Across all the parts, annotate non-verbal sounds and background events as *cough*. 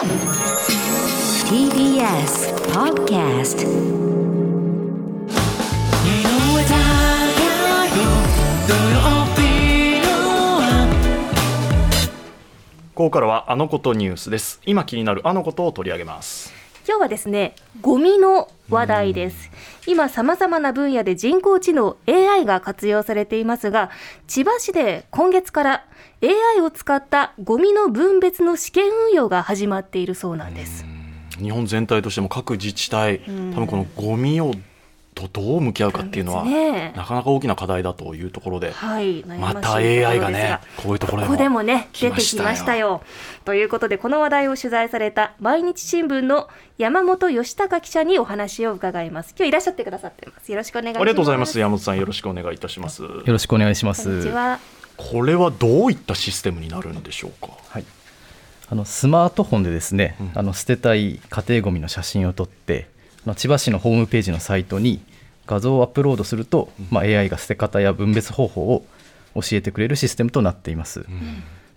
TBS Podcast ここからはあのことニュースです。今気になるあのことを取り上げます今日はですねゴミの話題です。今さまざまな分野で人工知能 AI が活用されていますが千葉市で今月から AI を使ったゴミの分別の試験運用が始まっているそうなんです。日本全体としても各自治体多分このゴミをとどう向き合うかっていうのは、ねなかなか大きな課題だというところで、はい、また AI がねこういうところでもここでもね出てきましたよ。ということでこの話題を取材された毎日新聞の山本義孝記者にお話を伺います。今日いらっしゃってくださってます。よろしくお願いします。ありがとうございます山本さんよろしくお願いいたしますよろしくお願いしまこんにちす。は。これはどういったシステムになるんでしょうか？はい。あのスマートフォンでですね、うんあの捨てたい家庭ごみの写真を撮って、千葉市のホームページのサイトに画像をアップロードすると、まあ AI が捨て方や分別方法を教えてくれるシステムとなっています。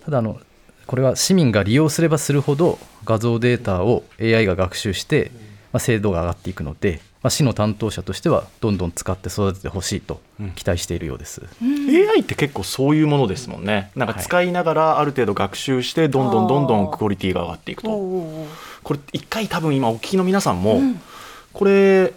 ただあのこれは市民が利用すればするほど画像データを AI が学習して、まあ、精度が上がっていくので、まあ、市の担当者としてはどんどん使って育ててほしいと期待しているようです。AI って結構そういうものですもんね。なんか使いながらある程度学習してどんどんどんどんクオリティが上がっていくと。これ一回多分今お聞きの皆さんも、これ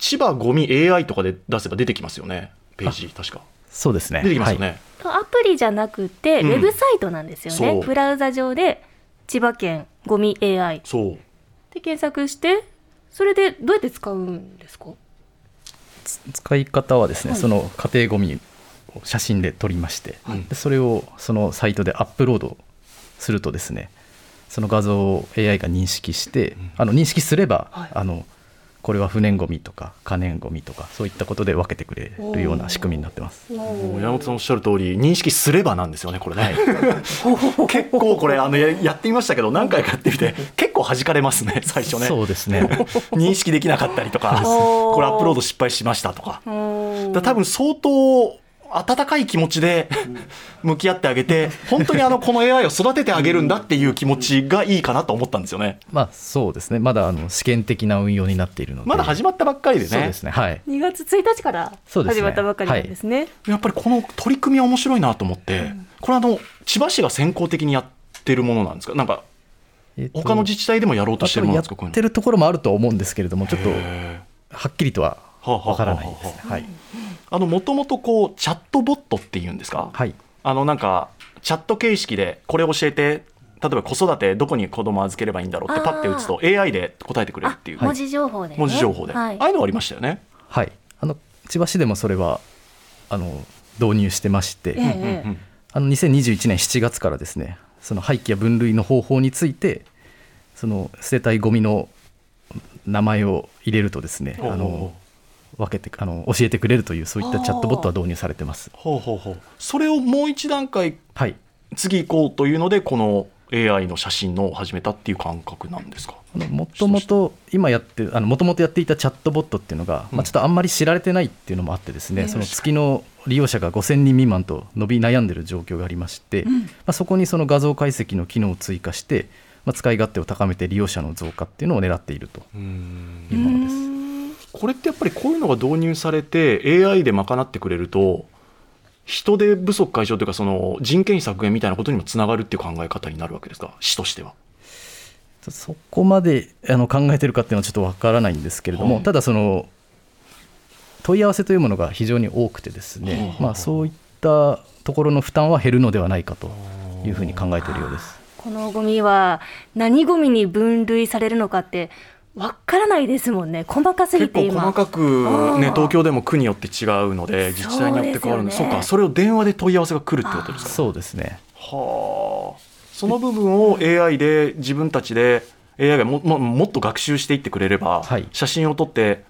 千葉ゴミ AI とかで出せば出てきますよね。ページ確か。そうですね。出てきますよね、はい。アプリじゃなくて、うん。ウェブサイトなんですよそう。ね。ブラウザ上で千葉県ゴミ AI そう。で検索して、それでどうやって使うんですか？使い方はですね、はい。その家庭ごみを写真で撮りまして、はい。でそれをそのサイトでアップロードするとですねその画像を AI が認識して、あの認識すれば、はい。あのこれは不燃ごみとか可燃ごみとかそういったことで分けてくれるような仕組みになってます。山本さんおっしゃる通り認識すればなんですよねこれね、*laughs* 結構これあのややってみましたけど何回かやってみて結構弾かれますね最初ね。そうですね。*laughs* 認識できなかったりとかこれアップロード失敗しましたとか。多分相当温かい気持ちで向き合ってあげて本当にあのこの AI を育ててあげるんだっていう気持ちがいいかなと思ったんですよね。まあそうですね。まだあの試験的な運用になっているので。まだ始まったばっかりでね。そうですね。はい。2月1日から始まったばかりなんですね。やっぱりこの取り組みは面白いなと思ってこれあの千葉市が先行的にやってるものなんですか？なんかえっと他の自治体でもやろうとしてるものなんですか？やってるところもあるとは思うんですけれどもちょっとへはっきりとはわからないです。ねはい、あのもともとこうチャットボットっていうんですか、はい。あのなんかチャット形式でこれ教えて例えば子育てどこに子供預ければいいんだろうってパッて打つと AI で答えてくれるっていう、あ文字情報で、ね。文字情報で、はい。ああいうのありましたよね。はい、あの千葉市でもそれはあの導入してまして、ええうんあの2021年7月からですねその廃棄や分類の方法についてその捨てたいゴミの名前を入れるとですねほうほうほう。あの分けてあの教えてくれるというそういったチャットボットは導入されてます。ほうほうほう。それをもう一段階はい。次行こうというのでこの AI の写真のを始めたっていう感覚なんですか？もともと今やってあのもともとやっていたチャットボットっていうのが、うん。まあ、ちょっとあんまり知られてないっていうのもあってですね、うん。その月の利用者が5000人未満と伸び悩んでる状況がありまして、まあ、そこにその画像解析の機能を追加して、まあ、使い勝手を高めて利用者の増加っていうのを狙っているというものです。これってやっぱりこういうのが導入されて AI で賄ってくれると人手不足解消というかその人件費削減みたいなことにもつながるっていう考え方になるわけですか？市としては。そこまであの考えてるかっていうのはちょっとわからないんですけれども、はいただその問い合わせというものが非常に多くてですね、まあ、そういったところの負担は減るのではないかというふうに考えているようです。このゴミは何ゴミに分類されるのかってわからないですもんね。細かすぎ結構。細かく、ね、東京でも区によって違うので自治体によって変わるので。そうねかそれを電話で問い合わせが来るってことですか。そうですね。はあ。その部分を AI で自分たちで AI がもももっと学習していってくれれば、はい。写真を撮って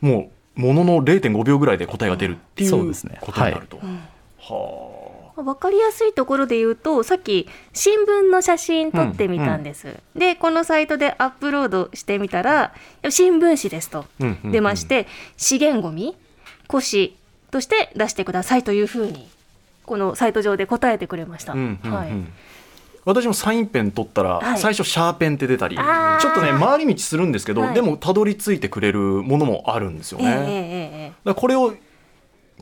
もうものの0.5秒ぐらいで答えが出るっていうそうですね。ことになると。うんはあわかりやすいところで言うとさっき新聞の写真撮ってみたんです、でこのサイトでアップロードしてみたら新聞紙ですとうんうんうん。出まして、資源ゴミ古紙として出してくださいというふうにこのサイト上で答えてくれました、うんうんうん。はい、私もサインペン取ったら、はい。最初シャーペンって出たりちょあーっとね回り道するんですけど、はい。でもたどり着いてくれるものもあるんですよね。ええええええ。だからこれを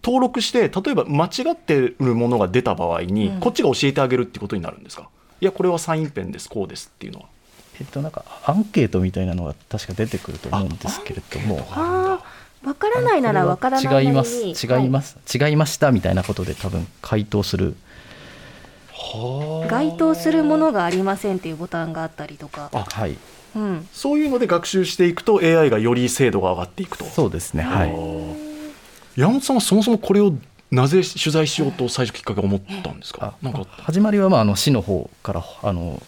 登録して例えば間違ってるものが出た場合に、うん。こっちが教えてあげるってことになるんですか？いやこれはサインペンですこうですっていうのは。えっとなんかアンケートみたいなのが確か出てくると思うんですけれども。わからないならわからない違います。違います、違いましたみたいなことで多分回答する。はい該当するものがありませんっていうボタンがあったりとか、あはい。うん、そういうので学習していくと AI がより精度が上がっていくと。そうですね。はい山本さんはそもそもこれをなぜ取材しようと最初きっかけ思ったんですか？あなんか始まりはまああの市の方からあの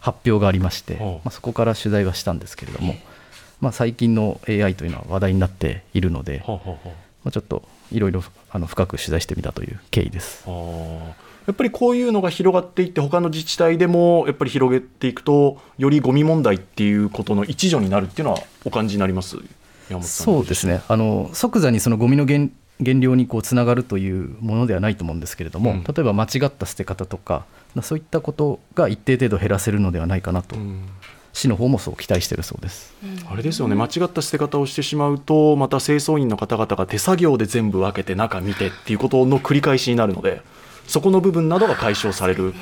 発表がありまして、はあまあ、そこから取材はしたんですけれども、まあ、最近の AI というのは話題になっているので、はあはあはあまあ、ちょっといろいろあの深く取材してみたという経緯です。あー。やっぱりこういうのが広がっていって他の自治体でもやっぱり広げていくとよりゴミ問題っていうことの一助になるっていうのはお感じになります？そうですね。あの即座にそのゴミの減減量にこうつながるというものではないと思うんですけれども、うん。例えば間違った捨て方とかそういったことが一定程度減らせるのではないかなと、うん。市の方もそう期待しているそうです。あれですよね。間違った捨て方をしてしまうとまた清掃員の方々が手作業で全部分けて中見てっていうことの繰り返しになるのでそこの部分などが解消される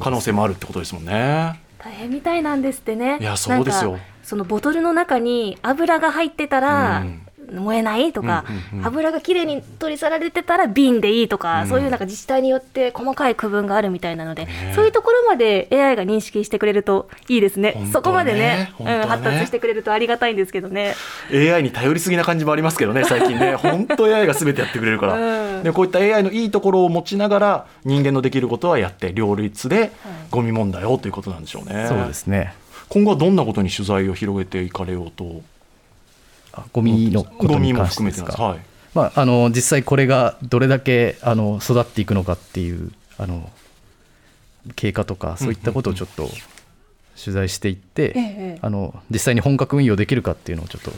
可能性もあるってことですもんね。大変みたいなんですってね。いやそうですよそのボトルの中に油が入ってたら、うん。燃えないとか、うんうんうん。油がきれいに取り去られてたら瓶でいいとか、うん。そういうなんか自治体によって細かい区分があるみたいなので、ねそういうところまで AI が認識してくれるといいですね。ねそこまでねね。うん、発達してくれるとありがたいんですけどね。AI に頼りすぎな感じもありますけどね最近ね。*laughs* 本当 AI が全てやってくれるから、うん。でこういった AI のいいところを持ちながら人間のできることはやって両立でゴミ問題をということなんでしょうね、そうですね今後はどんなことに取材を広げていかれようと？あゴミのことにゴミも関してですか？含めてなんです、はい、まあ、あの実際これがどれだけあの育っていくのかっていうあの経過とかそういったことをちょっと取材していって、ええあの実際に本格運用できるかっていうのをちょっと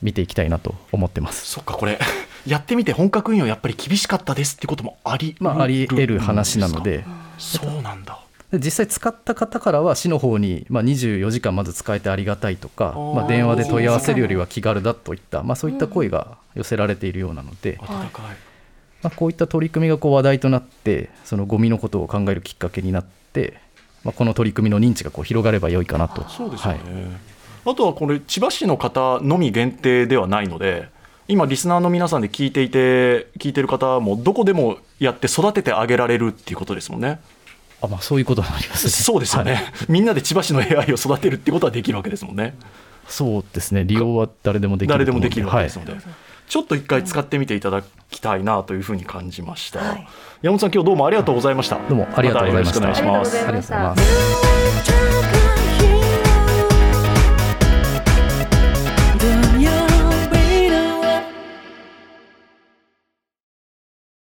見ていきたいなと思ってます。そっかこれ *laughs* やってみて本格運用やっぱり厳しかったですってこともありまあ、あり得る話なので。そうなんだ。で実際使った方からは市の方に、まあ、24時間まず使えてありがたいとか、まあ、電話で問い合わせるよりは気軽だといった、まあ、そういった声が寄せられているようなので、温かい、まあ、こういった取り組みがこう話題となってそのゴミのことを考えるきっかけになって、まあ、この取り組みの認知がこう広がれば良いかなと。そうですよね、はい。あとはこれ千葉市の方のみ限定ではないので今リスナーの皆さんで聞いていて聞いてる方もどこでもやって育ててあげられるっていうことですもんねあ、まあ、そういうことになりますね。そうですよね、はい。みんなで千葉市の AI を育てるってことはできるわけですもんね。そうですね。利用は誰でもできる誰でもできるわけですので、はい。ちょっと一回使ってみていただきたいなというふうに感じました、はい。山本さん今日どうもありがとうございました。どうもありがとうございました。たよろしくお願いします。ありがとうございました。ありがとうございます。